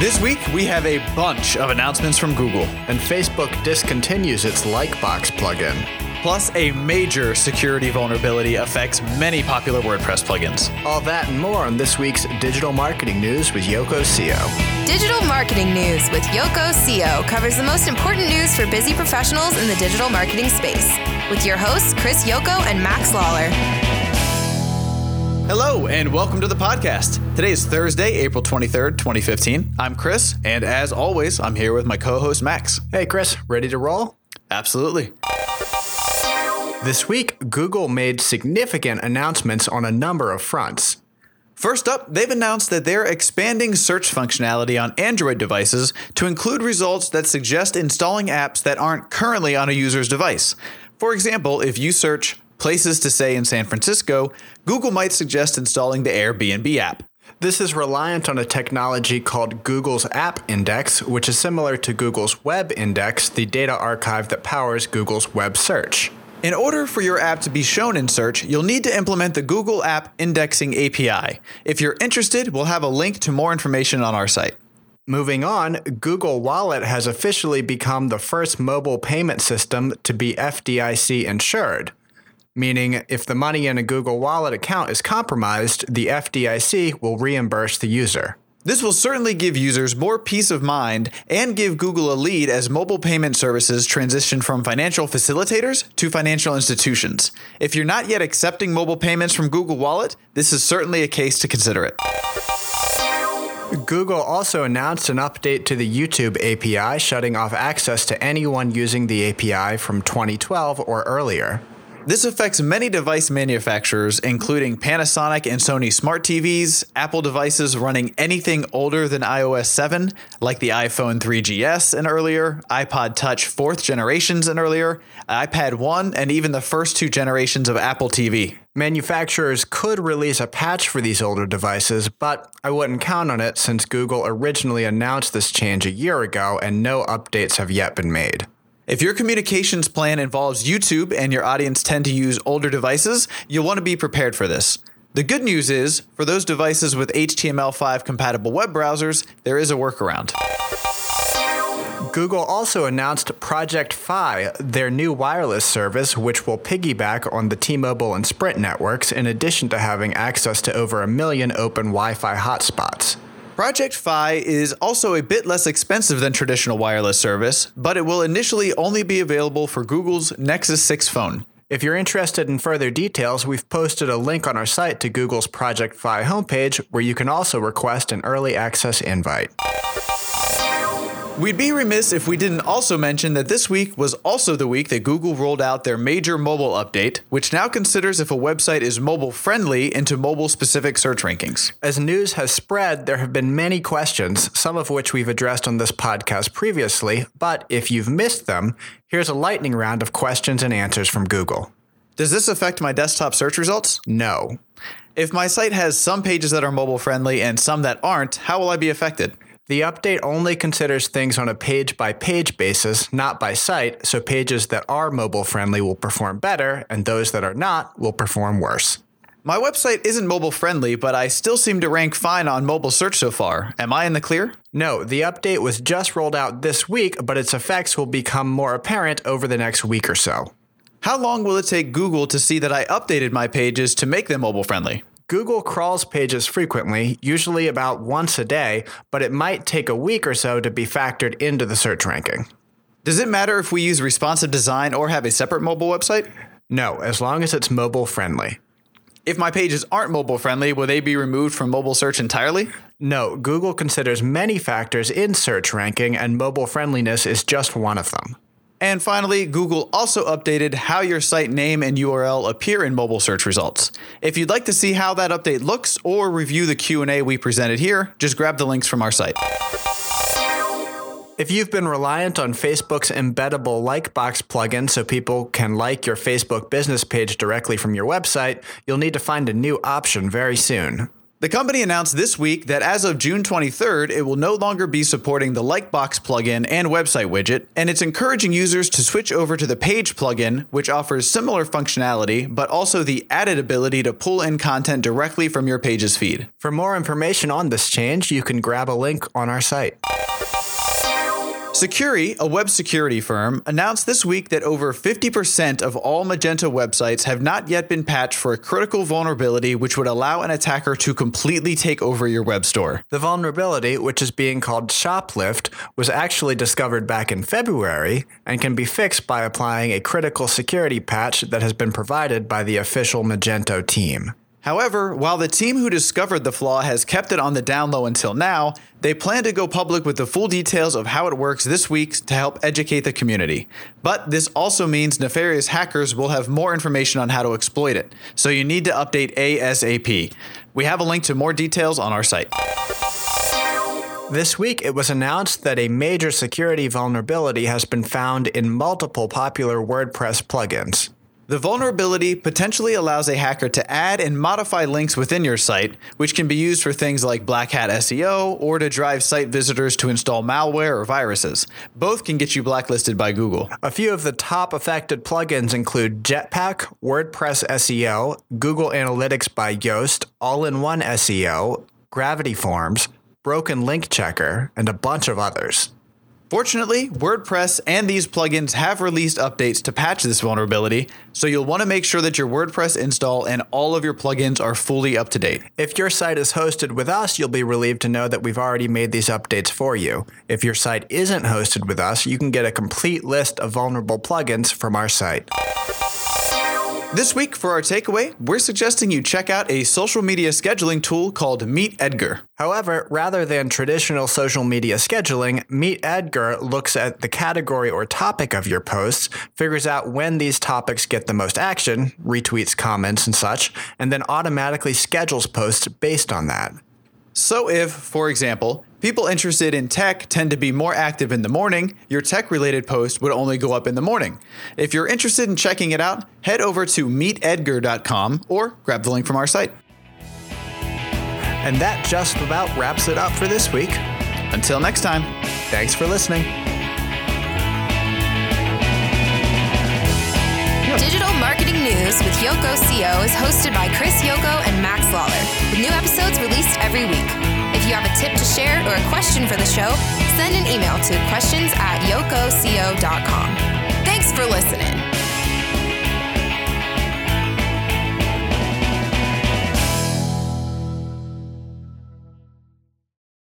This week, we have a bunch of announcements from Google, And Facebook discontinues its Likebox plugin. plus a major security vulnerability affects many popular WordPress plugins. All that and more on this week's digital marketing news with YokoCo. Digital Marketing News with YokoCo covers the most important news for busy professionals in the digital marketing space. With your hosts, Chris Yoko and Max Lawler. Hello, and welcome to the podcast. Today is Thursday, April 23rd, 2015. I'm Chris, and as always, I'm here with my co host, Max. Hey, Chris, ready to roll? Absolutely. This week, Google made significant announcements on a number of fronts. First up, they've announced that they're expanding search functionality on Android devices to include results that suggest installing apps that aren't currently on a user's device. For example, if you search places to stay in San Francisco, Google might suggest installing the Airbnb app. This is reliant on a technology called Google's App Index, which is similar to Google's Web Index, the data archive that powers Google's web search. In order for your app to be shown in search, you'll need to implement the Google App Indexing API. If you're interested, we'll have a link to more information on our site. Moving on, Google Wallet has officially become the first mobile payment system to be FDIC insured, meaning if the money in a Google Wallet account is compromised, the FDIC will reimburse the user. This will certainly give users more peace of mind and give Google a lead as mobile payment services transition from financial facilitators to financial institutions. If you're not yet accepting mobile payments from Google Wallet, this is certainly a case to consider it. Google also announced an update to the YouTube API, shutting off access to anyone using the API from 2012 or earlier. This affects many device manufacturers, including Panasonic and Sony smart TVs, Apple devices running anything older than iOS 7, like the iPhone 3GS and earlier, iPod Touch 4th generations and earlier, iPad 1, and even the first two generations of Apple TV. Manufacturers could release a patch for these older devices, but I wouldn't count on it since Google originally announced this change a year ago and no updates have yet been made. If your communications plan involves YouTube and your audience tend to use older devices, you'll want to be prepared for this. The good news is, for those devices with HTML5 compatible web browsers, there is a workaround. Google also announced Project Fi, their new wireless service, which will piggyback on the T Mobile and Sprint networks, in addition to having access to over a million open Wi Fi hotspots. Project Fi is also a bit less expensive than traditional wireless service, but it will initially only be available for Google's Nexus 6 phone. If you're interested in further details, we've posted a link on our site to Google's Project Fi homepage where you can also request an early access invite. We'd be remiss if we didn't also mention that this week was also the week that Google rolled out their major mobile update, which now considers if a website is mobile friendly into mobile specific search rankings. As news has spread, there have been many questions, some of which we've addressed on this podcast previously, but if you've missed them, here's a lightning round of questions and answers from Google. Does this affect my desktop search results? No. If my site has some pages that are mobile friendly and some that aren't, how will I be affected? The update only considers things on a page by page basis, not by site, so pages that are mobile friendly will perform better, and those that are not will perform worse. My website isn't mobile friendly, but I still seem to rank fine on mobile search so far. Am I in the clear? No, the update was just rolled out this week, but its effects will become more apparent over the next week or so. How long will it take Google to see that I updated my pages to make them mobile friendly? Google crawls pages frequently, usually about once a day, but it might take a week or so to be factored into the search ranking. Does it matter if we use responsive design or have a separate mobile website? No, as long as it's mobile friendly. If my pages aren't mobile friendly, will they be removed from mobile search entirely? No, Google considers many factors in search ranking, and mobile friendliness is just one of them. And finally, Google also updated how your site name and URL appear in mobile search results. If you'd like to see how that update looks or review the Q&A we presented here, just grab the links from our site. If you've been reliant on Facebook's embeddable Likebox plugin so people can like your Facebook business page directly from your website, you'll need to find a new option very soon. The company announced this week that as of June 23rd, it will no longer be supporting the Likebox plugin and website widget, and it's encouraging users to switch over to the Page plugin, which offers similar functionality, but also the added ability to pull in content directly from your Page's feed. For more information on this change, you can grab a link on our site. Sucuri, a web security firm, announced this week that over 50% of all Magento websites have not yet been patched for a critical vulnerability which would allow an attacker to completely take over your web store. The vulnerability, which is being called shoplift, was actually discovered back in February and can be fixed by applying a critical security patch that has been provided by the official Magento team. However, while the team who discovered the flaw has kept it on the down low until now, they plan to go public with the full details of how it works this week to help educate the community. But this also means nefarious hackers will have more information on how to exploit it, so you need to update ASAP. We have a link to more details on our site. This week, it was announced that a major security vulnerability has been found in multiple popular WordPress plugins. The vulnerability potentially allows a hacker to add and modify links within your site, which can be used for things like black hat SEO or to drive site visitors to install malware or viruses. Both can get you blacklisted by Google. A few of the top affected plugins include Jetpack, WordPress SEO, Google Analytics by Yoast, All in One SEO, Gravity Forms, Broken Link Checker, and a bunch of others. Fortunately, WordPress and these plugins have released updates to patch this vulnerability, so you'll want to make sure that your WordPress install and all of your plugins are fully up to date. If your site is hosted with us, you'll be relieved to know that we've already made these updates for you. If your site isn't hosted with us, you can get a complete list of vulnerable plugins from our site. This week, for our takeaway, we're suggesting you check out a social media scheduling tool called Meet Edgar. However, rather than traditional social media scheduling, Meet Edgar looks at the category or topic of your posts, figures out when these topics get the most action, retweets, comments, and such, and then automatically schedules posts based on that. So, if, for example, people interested in tech tend to be more active in the morning, your tech related post would only go up in the morning. If you're interested in checking it out, head over to meetedgar.com or grab the link from our site. And that just about wraps it up for this week. Until next time, Thanks for listening. Digital Marketing News with Yoko CO is hosted by Chris Yoko and Max Lawler, with new episodes released every week. If you have a tip to share or a question for the show, send an email to questions at yokoco.com. Thanks for listening.